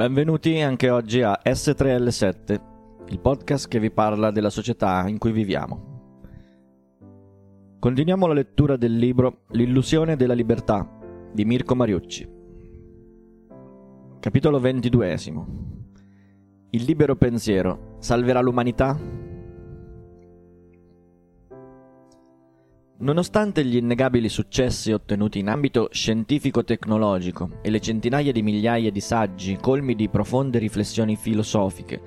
Benvenuti anche oggi a S3L7, il podcast che vi parla della società in cui viviamo. Continuiamo la lettura del libro L'illusione della libertà di Mirko Mariucci. Capitolo ventiduesimo. Il libero pensiero salverà l'umanità? Nonostante gli innegabili successi ottenuti in ambito scientifico-tecnologico e le centinaia di migliaia di saggi colmi di profonde riflessioni filosofiche,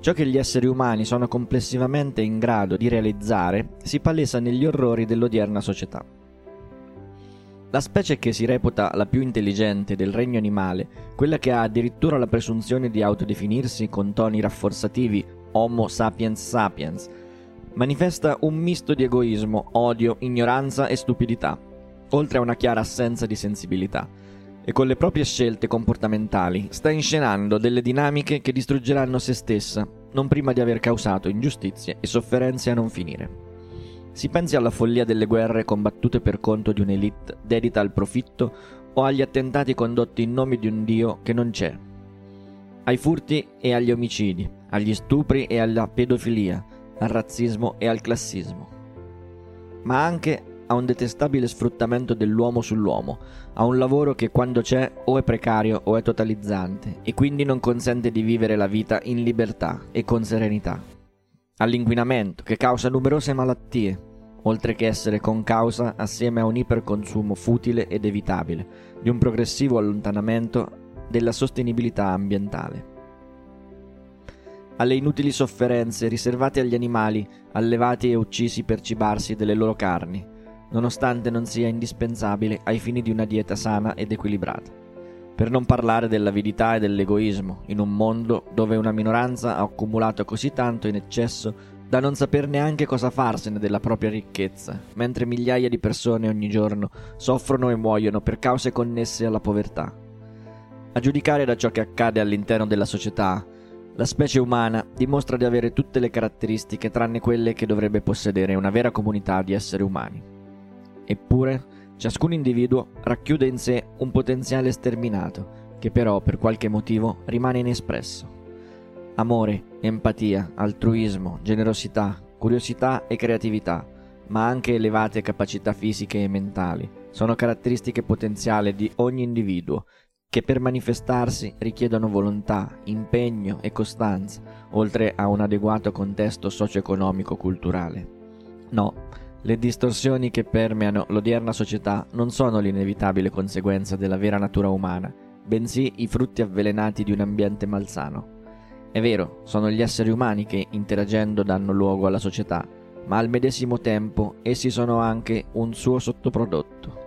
ciò che gli esseri umani sono complessivamente in grado di realizzare si palesa negli orrori dell'odierna società. La specie che si reputa la più intelligente del regno animale, quella che ha addirittura la presunzione di autodefinirsi con toni rafforzativi Homo sapiens sapiens, manifesta un misto di egoismo, odio, ignoranza e stupidità, oltre a una chiara assenza di sensibilità, e con le proprie scelte comportamentali sta inscenando delle dinamiche che distruggeranno se stessa, non prima di aver causato ingiustizie e sofferenze a non finire. Si pensi alla follia delle guerre combattute per conto di un'elite dedita al profitto o agli attentati condotti in nome di un dio che non c'è, ai furti e agli omicidi, agli stupri e alla pedofilia, al razzismo e al classismo, ma anche a un detestabile sfruttamento dell'uomo sull'uomo, a un lavoro che quando c'è o è precario o è totalizzante e quindi non consente di vivere la vita in libertà e con serenità, all'inquinamento che causa numerose malattie, oltre che essere concausa assieme a un iperconsumo futile ed evitabile di un progressivo allontanamento della sostenibilità ambientale alle inutili sofferenze riservate agli animali allevati e uccisi per cibarsi delle loro carni, nonostante non sia indispensabile ai fini di una dieta sana ed equilibrata. Per non parlare dell'avidità e dell'egoismo, in un mondo dove una minoranza ha accumulato così tanto in eccesso da non saper neanche cosa farsene della propria ricchezza, mentre migliaia di persone ogni giorno soffrono e muoiono per cause connesse alla povertà. A giudicare da ciò che accade all'interno della società, la specie umana dimostra di avere tutte le caratteristiche tranne quelle che dovrebbe possedere una vera comunità di esseri umani. Eppure, ciascun individuo racchiude in sé un potenziale sterminato, che però per qualche motivo rimane inespresso. Amore, empatia, altruismo, generosità, curiosità e creatività, ma anche elevate capacità fisiche e mentali, sono caratteristiche potenziali di ogni individuo che per manifestarsi richiedono volontà, impegno e costanza, oltre a un adeguato contesto socio-economico-culturale. No, le distorsioni che permeano l'odierna società non sono l'inevitabile conseguenza della vera natura umana, bensì i frutti avvelenati di un ambiente malsano. È vero, sono gli esseri umani che, interagendo, danno luogo alla società, ma al medesimo tempo essi sono anche un suo sottoprodotto.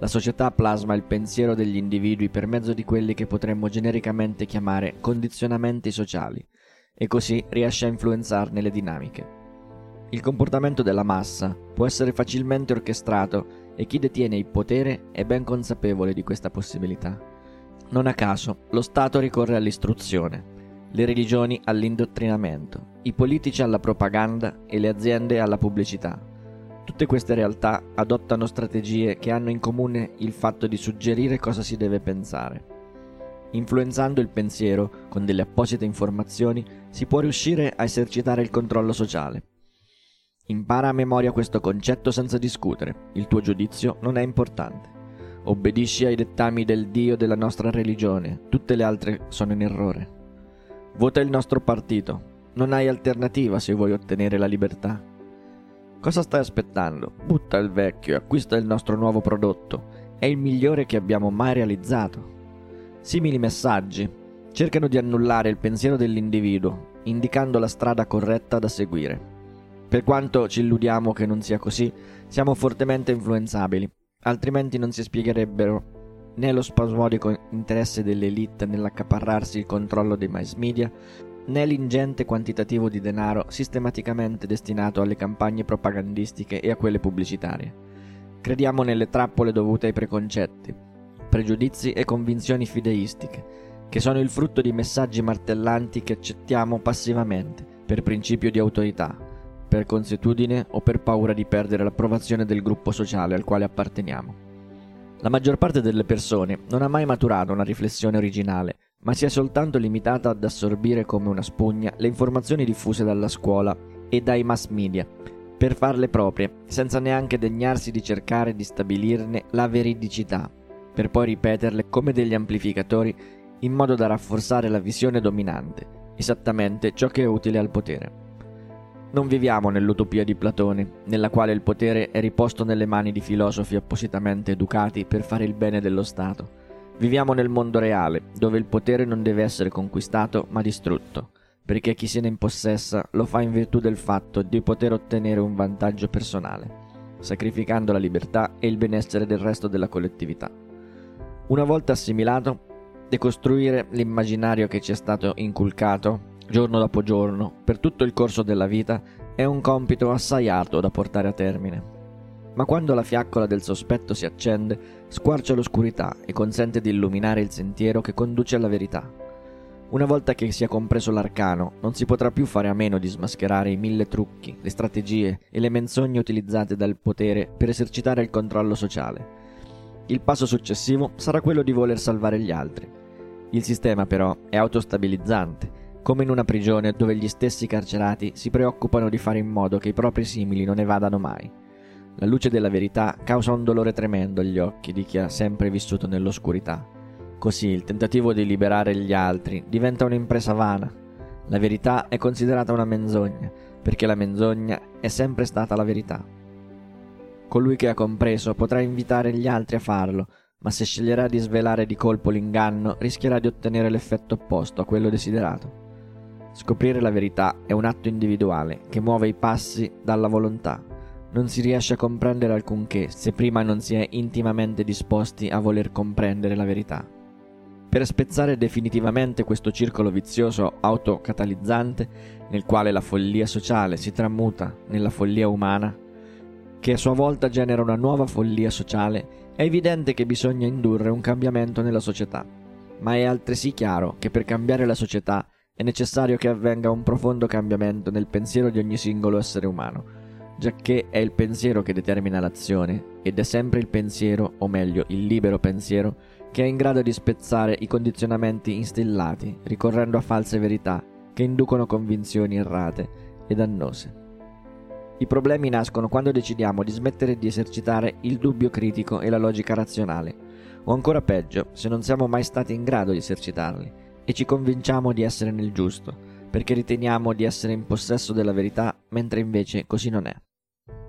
La società plasma il pensiero degli individui per mezzo di quelli che potremmo genericamente chiamare condizionamenti sociali e così riesce a influenzarne le dinamiche. Il comportamento della massa può essere facilmente orchestrato e chi detiene il potere è ben consapevole di questa possibilità. Non a caso, lo Stato ricorre all'istruzione, le religioni all'indottrinamento, i politici alla propaganda e le aziende alla pubblicità Tutte queste realtà adottano strategie che hanno in comune il fatto di suggerire cosa si deve pensare. Influenzando il pensiero con delle apposite informazioni si può riuscire a esercitare il controllo sociale. Impara a memoria questo concetto senza discutere, il tuo giudizio non è importante. Obbedisci ai dettami del Dio della nostra religione, tutte le altre sono in errore. Vota il nostro partito, non hai alternativa se vuoi ottenere la libertà. Cosa stai aspettando? Butta il vecchio e acquista il nostro nuovo prodotto. È il migliore che abbiamo mai realizzato. Simili messaggi cercano di annullare il pensiero dell'individuo, indicando la strada corretta da seguire. Per quanto ci illudiamo che non sia così, siamo fortemente influenzabili, altrimenti non si spiegherebbero né lo spasmodico interesse dell'elite nell'accaparrarsi il controllo dei mass media, né l'ingente quantitativo di denaro sistematicamente destinato alle campagne propagandistiche e a quelle pubblicitarie. Crediamo nelle trappole dovute ai preconcetti, pregiudizi e convinzioni fideistiche, che sono il frutto di messaggi martellanti che accettiamo passivamente, per principio di autorità, per consuetudine o per paura di perdere l'approvazione del gruppo sociale al quale apparteniamo. La maggior parte delle persone non ha mai maturato una riflessione originale, ma si è soltanto limitata ad assorbire come una spugna le informazioni diffuse dalla scuola e dai mass media, per farle proprie, senza neanche degnarsi di cercare di stabilirne la veridicità, per poi ripeterle come degli amplificatori in modo da rafforzare la visione dominante, esattamente ciò che è utile al potere. Non viviamo nell'utopia di Platone, nella quale il potere è riposto nelle mani di filosofi appositamente educati per fare il bene dello Stato. Viviamo nel mondo reale, dove il potere non deve essere conquistato ma distrutto, perché chi se ne impossessa lo fa in virtù del fatto di poter ottenere un vantaggio personale, sacrificando la libertà e il benessere del resto della collettività. Una volta assimilato, decostruire l'immaginario che ci è stato inculcato giorno dopo giorno, per tutto il corso della vita, è un compito assai arduo da portare a termine. Ma quando la fiaccola del sospetto si accende, squarcia l'oscurità e consente di illuminare il sentiero che conduce alla verità. Una volta che sia compreso l'arcano, non si potrà più fare a meno di smascherare i mille trucchi, le strategie e le menzogne utilizzate dal potere per esercitare il controllo sociale. Il passo successivo sarà quello di voler salvare gli altri. Il sistema però è autostabilizzante come in una prigione dove gli stessi carcerati si preoccupano di fare in modo che i propri simili non evadano mai. La luce della verità causa un dolore tremendo agli occhi di chi ha sempre vissuto nell'oscurità. Così il tentativo di liberare gli altri diventa un'impresa vana. La verità è considerata una menzogna, perché la menzogna è sempre stata la verità. Colui che ha compreso potrà invitare gli altri a farlo, ma se sceglierà di svelare di colpo l'inganno rischierà di ottenere l'effetto opposto a quello desiderato. Scoprire la verità è un atto individuale che muove i passi dalla volontà. Non si riesce a comprendere alcunché se prima non si è intimamente disposti a voler comprendere la verità. Per spezzare definitivamente questo circolo vizioso autocatalizzante nel quale la follia sociale si tramuta nella follia umana, che a sua volta genera una nuova follia sociale, è evidente che bisogna indurre un cambiamento nella società. Ma è altresì chiaro che per cambiare la società è necessario che avvenga un profondo cambiamento nel pensiero di ogni singolo essere umano, giacché è il pensiero che determina l'azione ed è sempre il pensiero, o meglio il libero pensiero, che è in grado di spezzare i condizionamenti instillati, ricorrendo a false verità che inducono convinzioni errate e dannose. I problemi nascono quando decidiamo di smettere di esercitare il dubbio critico e la logica razionale, o ancora peggio, se non siamo mai stati in grado di esercitarli e ci convinciamo di essere nel giusto, perché riteniamo di essere in possesso della verità, mentre invece così non è.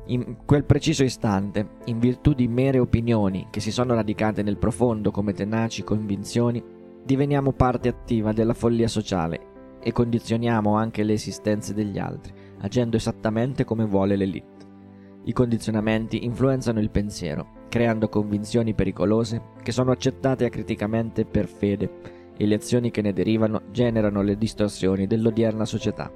In quel preciso istante, in virtù di mere opinioni che si sono radicate nel profondo come tenaci convinzioni, diveniamo parte attiva della follia sociale e condizioniamo anche le esistenze degli altri, agendo esattamente come vuole l'elite. I condizionamenti influenzano il pensiero, creando convinzioni pericolose che sono accettate acriticamente per fede e le azioni che ne derivano generano le distorsioni dell'odierna società.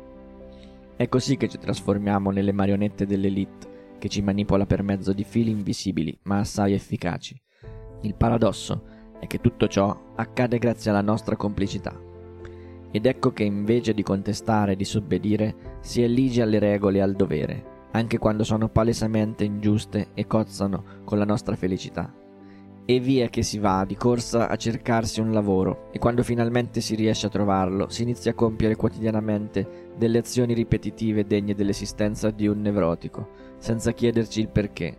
È così che ci trasformiamo nelle marionette dell'elite, che ci manipola per mezzo di fili invisibili ma assai efficaci. Il paradosso è che tutto ciò accade grazie alla nostra complicità. Ed ecco che invece di contestare e disobbedire, si elige alle regole e al dovere, anche quando sono palesemente ingiuste e cozzano con la nostra felicità e via che si va di corsa a cercarsi un lavoro e quando finalmente si riesce a trovarlo si inizia a compiere quotidianamente delle azioni ripetitive degne dell'esistenza di un nevrotico, senza chiederci il perché,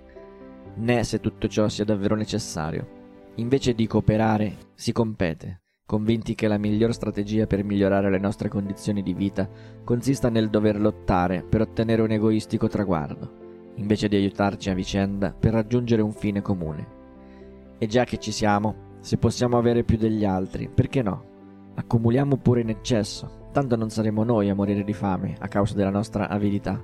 né se tutto ciò sia davvero necessario. Invece di cooperare, si compete, convinti che la miglior strategia per migliorare le nostre condizioni di vita consista nel dover lottare per ottenere un egoistico traguardo, invece di aiutarci a vicenda per raggiungere un fine comune. E già che ci siamo, se possiamo avere più degli altri, perché no? Accumuliamo pure in eccesso, tanto non saremo noi a morire di fame a causa della nostra avidità.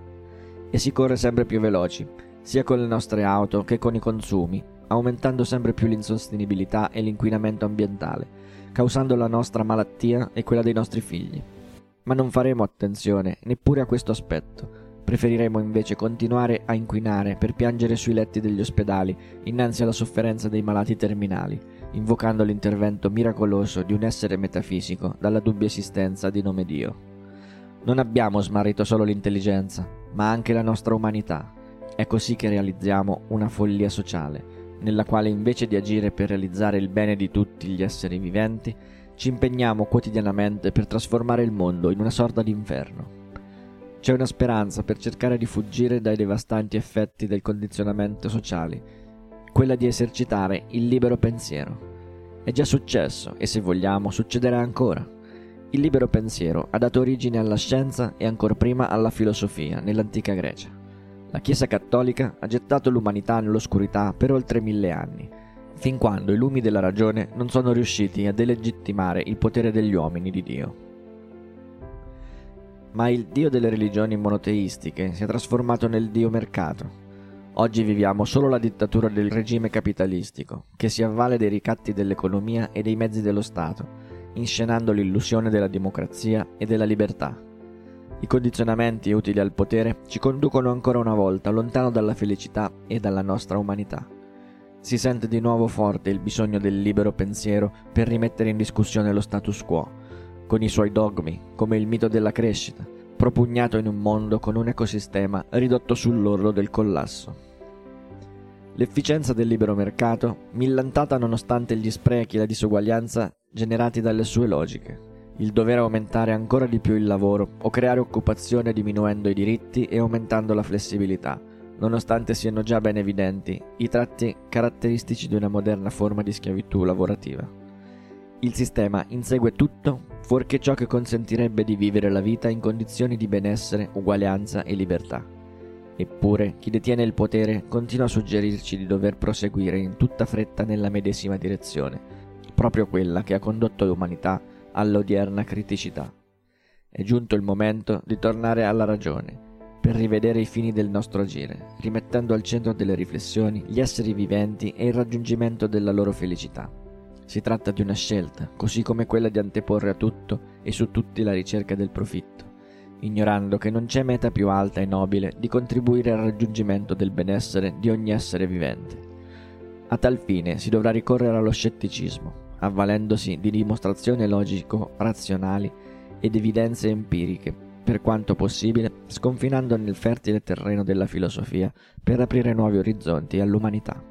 E si corre sempre più veloci, sia con le nostre auto che con i consumi, aumentando sempre più l'insostenibilità e l'inquinamento ambientale, causando la nostra malattia e quella dei nostri figli. Ma non faremo attenzione neppure a questo aspetto, Preferiremo invece continuare a inquinare per piangere sui letti degli ospedali innanzi alla sofferenza dei malati terminali, invocando l'intervento miracoloso di un essere metafisico dalla dubbia esistenza di nome Dio. Non abbiamo smarrito solo l'intelligenza, ma anche la nostra umanità. È così che realizziamo una follia sociale, nella quale invece di agire per realizzare il bene di tutti gli esseri viventi, ci impegniamo quotidianamente per trasformare il mondo in una sorta di inferno. C'è una speranza per cercare di fuggire dai devastanti effetti del condizionamento sociale, quella di esercitare il libero pensiero. È già successo e se vogliamo succederà ancora. Il libero pensiero ha dato origine alla scienza e ancora prima alla filosofia nell'antica Grecia. La Chiesa cattolica ha gettato l'umanità nell'oscurità per oltre mille anni, fin quando i lumi della ragione non sono riusciti a delegittimare il potere degli uomini di Dio ma il dio delle religioni monoteistiche si è trasformato nel dio mercato. Oggi viviamo solo la dittatura del regime capitalistico, che si avvale dei ricatti dell'economia e dei mezzi dello Stato, inscenando l'illusione della democrazia e della libertà. I condizionamenti utili al potere ci conducono ancora una volta lontano dalla felicità e dalla nostra umanità. Si sente di nuovo forte il bisogno del libero pensiero per rimettere in discussione lo status quo, con i suoi dogmi, come il mito della crescita, propugnato in un mondo con un ecosistema ridotto sull'orlo del collasso. L'efficienza del libero mercato, millantata nonostante gli sprechi e la disuguaglianza generati dalle sue logiche, il dover aumentare ancora di più il lavoro o creare occupazione diminuendo i diritti e aumentando la flessibilità, nonostante siano già ben evidenti i tratti caratteristici di una moderna forma di schiavitù lavorativa. Il sistema insegue tutto fuorché ciò che consentirebbe di vivere la vita in condizioni di benessere, uguaglianza e libertà. Eppure chi detiene il potere continua a suggerirci di dover proseguire in tutta fretta nella medesima direzione, proprio quella che ha condotto l'umanità all'odierna criticità. È giunto il momento di tornare alla ragione, per rivedere i fini del nostro agire, rimettendo al centro delle riflessioni gli esseri viventi e il raggiungimento della loro felicità. Si tratta di una scelta, così come quella di anteporre a tutto e su tutti la ricerca del profitto, ignorando che non c'è meta più alta e nobile di contribuire al raggiungimento del benessere di ogni essere vivente. A tal fine si dovrà ricorrere allo scetticismo, avvalendosi di dimostrazioni logico-razionali ed evidenze empiriche, per quanto possibile sconfinando nel fertile terreno della filosofia per aprire nuovi orizzonti all'umanità.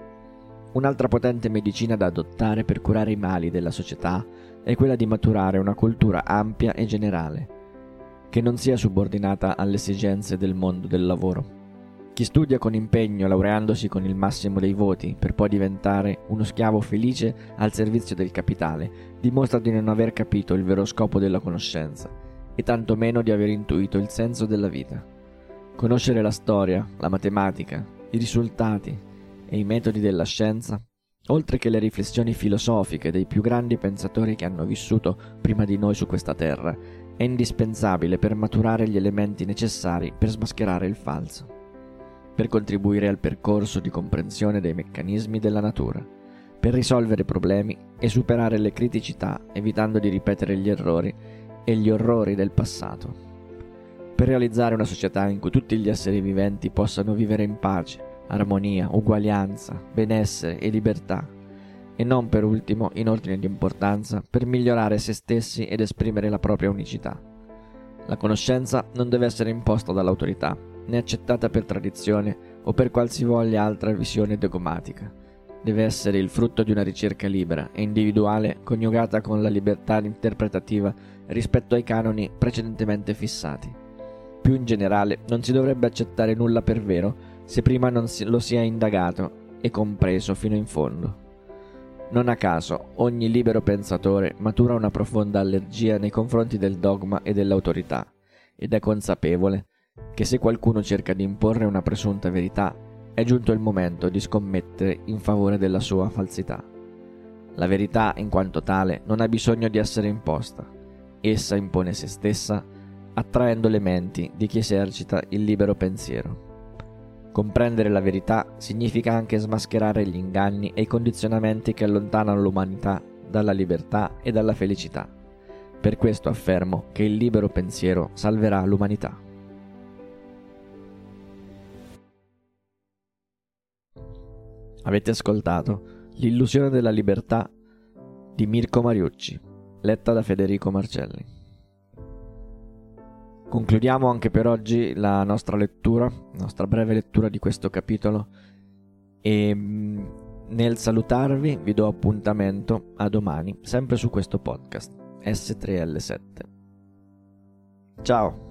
Un'altra potente medicina da adottare per curare i mali della società è quella di maturare una cultura ampia e generale, che non sia subordinata alle esigenze del mondo del lavoro. Chi studia con impegno, laureandosi con il massimo dei voti, per poi diventare uno schiavo felice al servizio del capitale, dimostra di non aver capito il vero scopo della conoscenza e tantomeno di aver intuito il senso della vita. Conoscere la storia, la matematica, i risultati, e i metodi della scienza, oltre che le riflessioni filosofiche dei più grandi pensatori che hanno vissuto prima di noi su questa terra, è indispensabile per maturare gli elementi necessari per smascherare il falso, per contribuire al percorso di comprensione dei meccanismi della natura, per risolvere problemi e superare le criticità evitando di ripetere gli errori e gli orrori del passato, per realizzare una società in cui tutti gli esseri viventi possano vivere in pace, armonia, uguaglianza, benessere e libertà, e non per ultimo, in ordine di importanza, per migliorare se stessi ed esprimere la propria unicità. La conoscenza non deve essere imposta dall'autorità, né accettata per tradizione o per qualsivoglia altra visione dogmatica. Deve essere il frutto di una ricerca libera e individuale coniugata con la libertà interpretativa rispetto ai canoni precedentemente fissati. Più in generale, non si dovrebbe accettare nulla per vero se prima non lo sia indagato e compreso fino in fondo. Non a caso, ogni libero pensatore matura una profonda allergia nei confronti del dogma e dell'autorità, ed è consapevole che se qualcuno cerca di imporre una presunta verità, è giunto il momento di scommettere in favore della sua falsità. La verità, in quanto tale, non ha bisogno di essere imposta. Essa impone se stessa, attraendo le menti di chi esercita il libero pensiero. Comprendere la verità significa anche smascherare gli inganni e i condizionamenti che allontanano l'umanità dalla libertà e dalla felicità. Per questo affermo che il libero pensiero salverà l'umanità. Avete ascoltato L'illusione della libertà di Mirko Mariucci, letta da Federico Marcelli. Concludiamo anche per oggi la nostra lettura, la nostra breve lettura di questo capitolo e mm, nel salutarvi vi do appuntamento a domani, sempre su questo podcast S3L7. Ciao!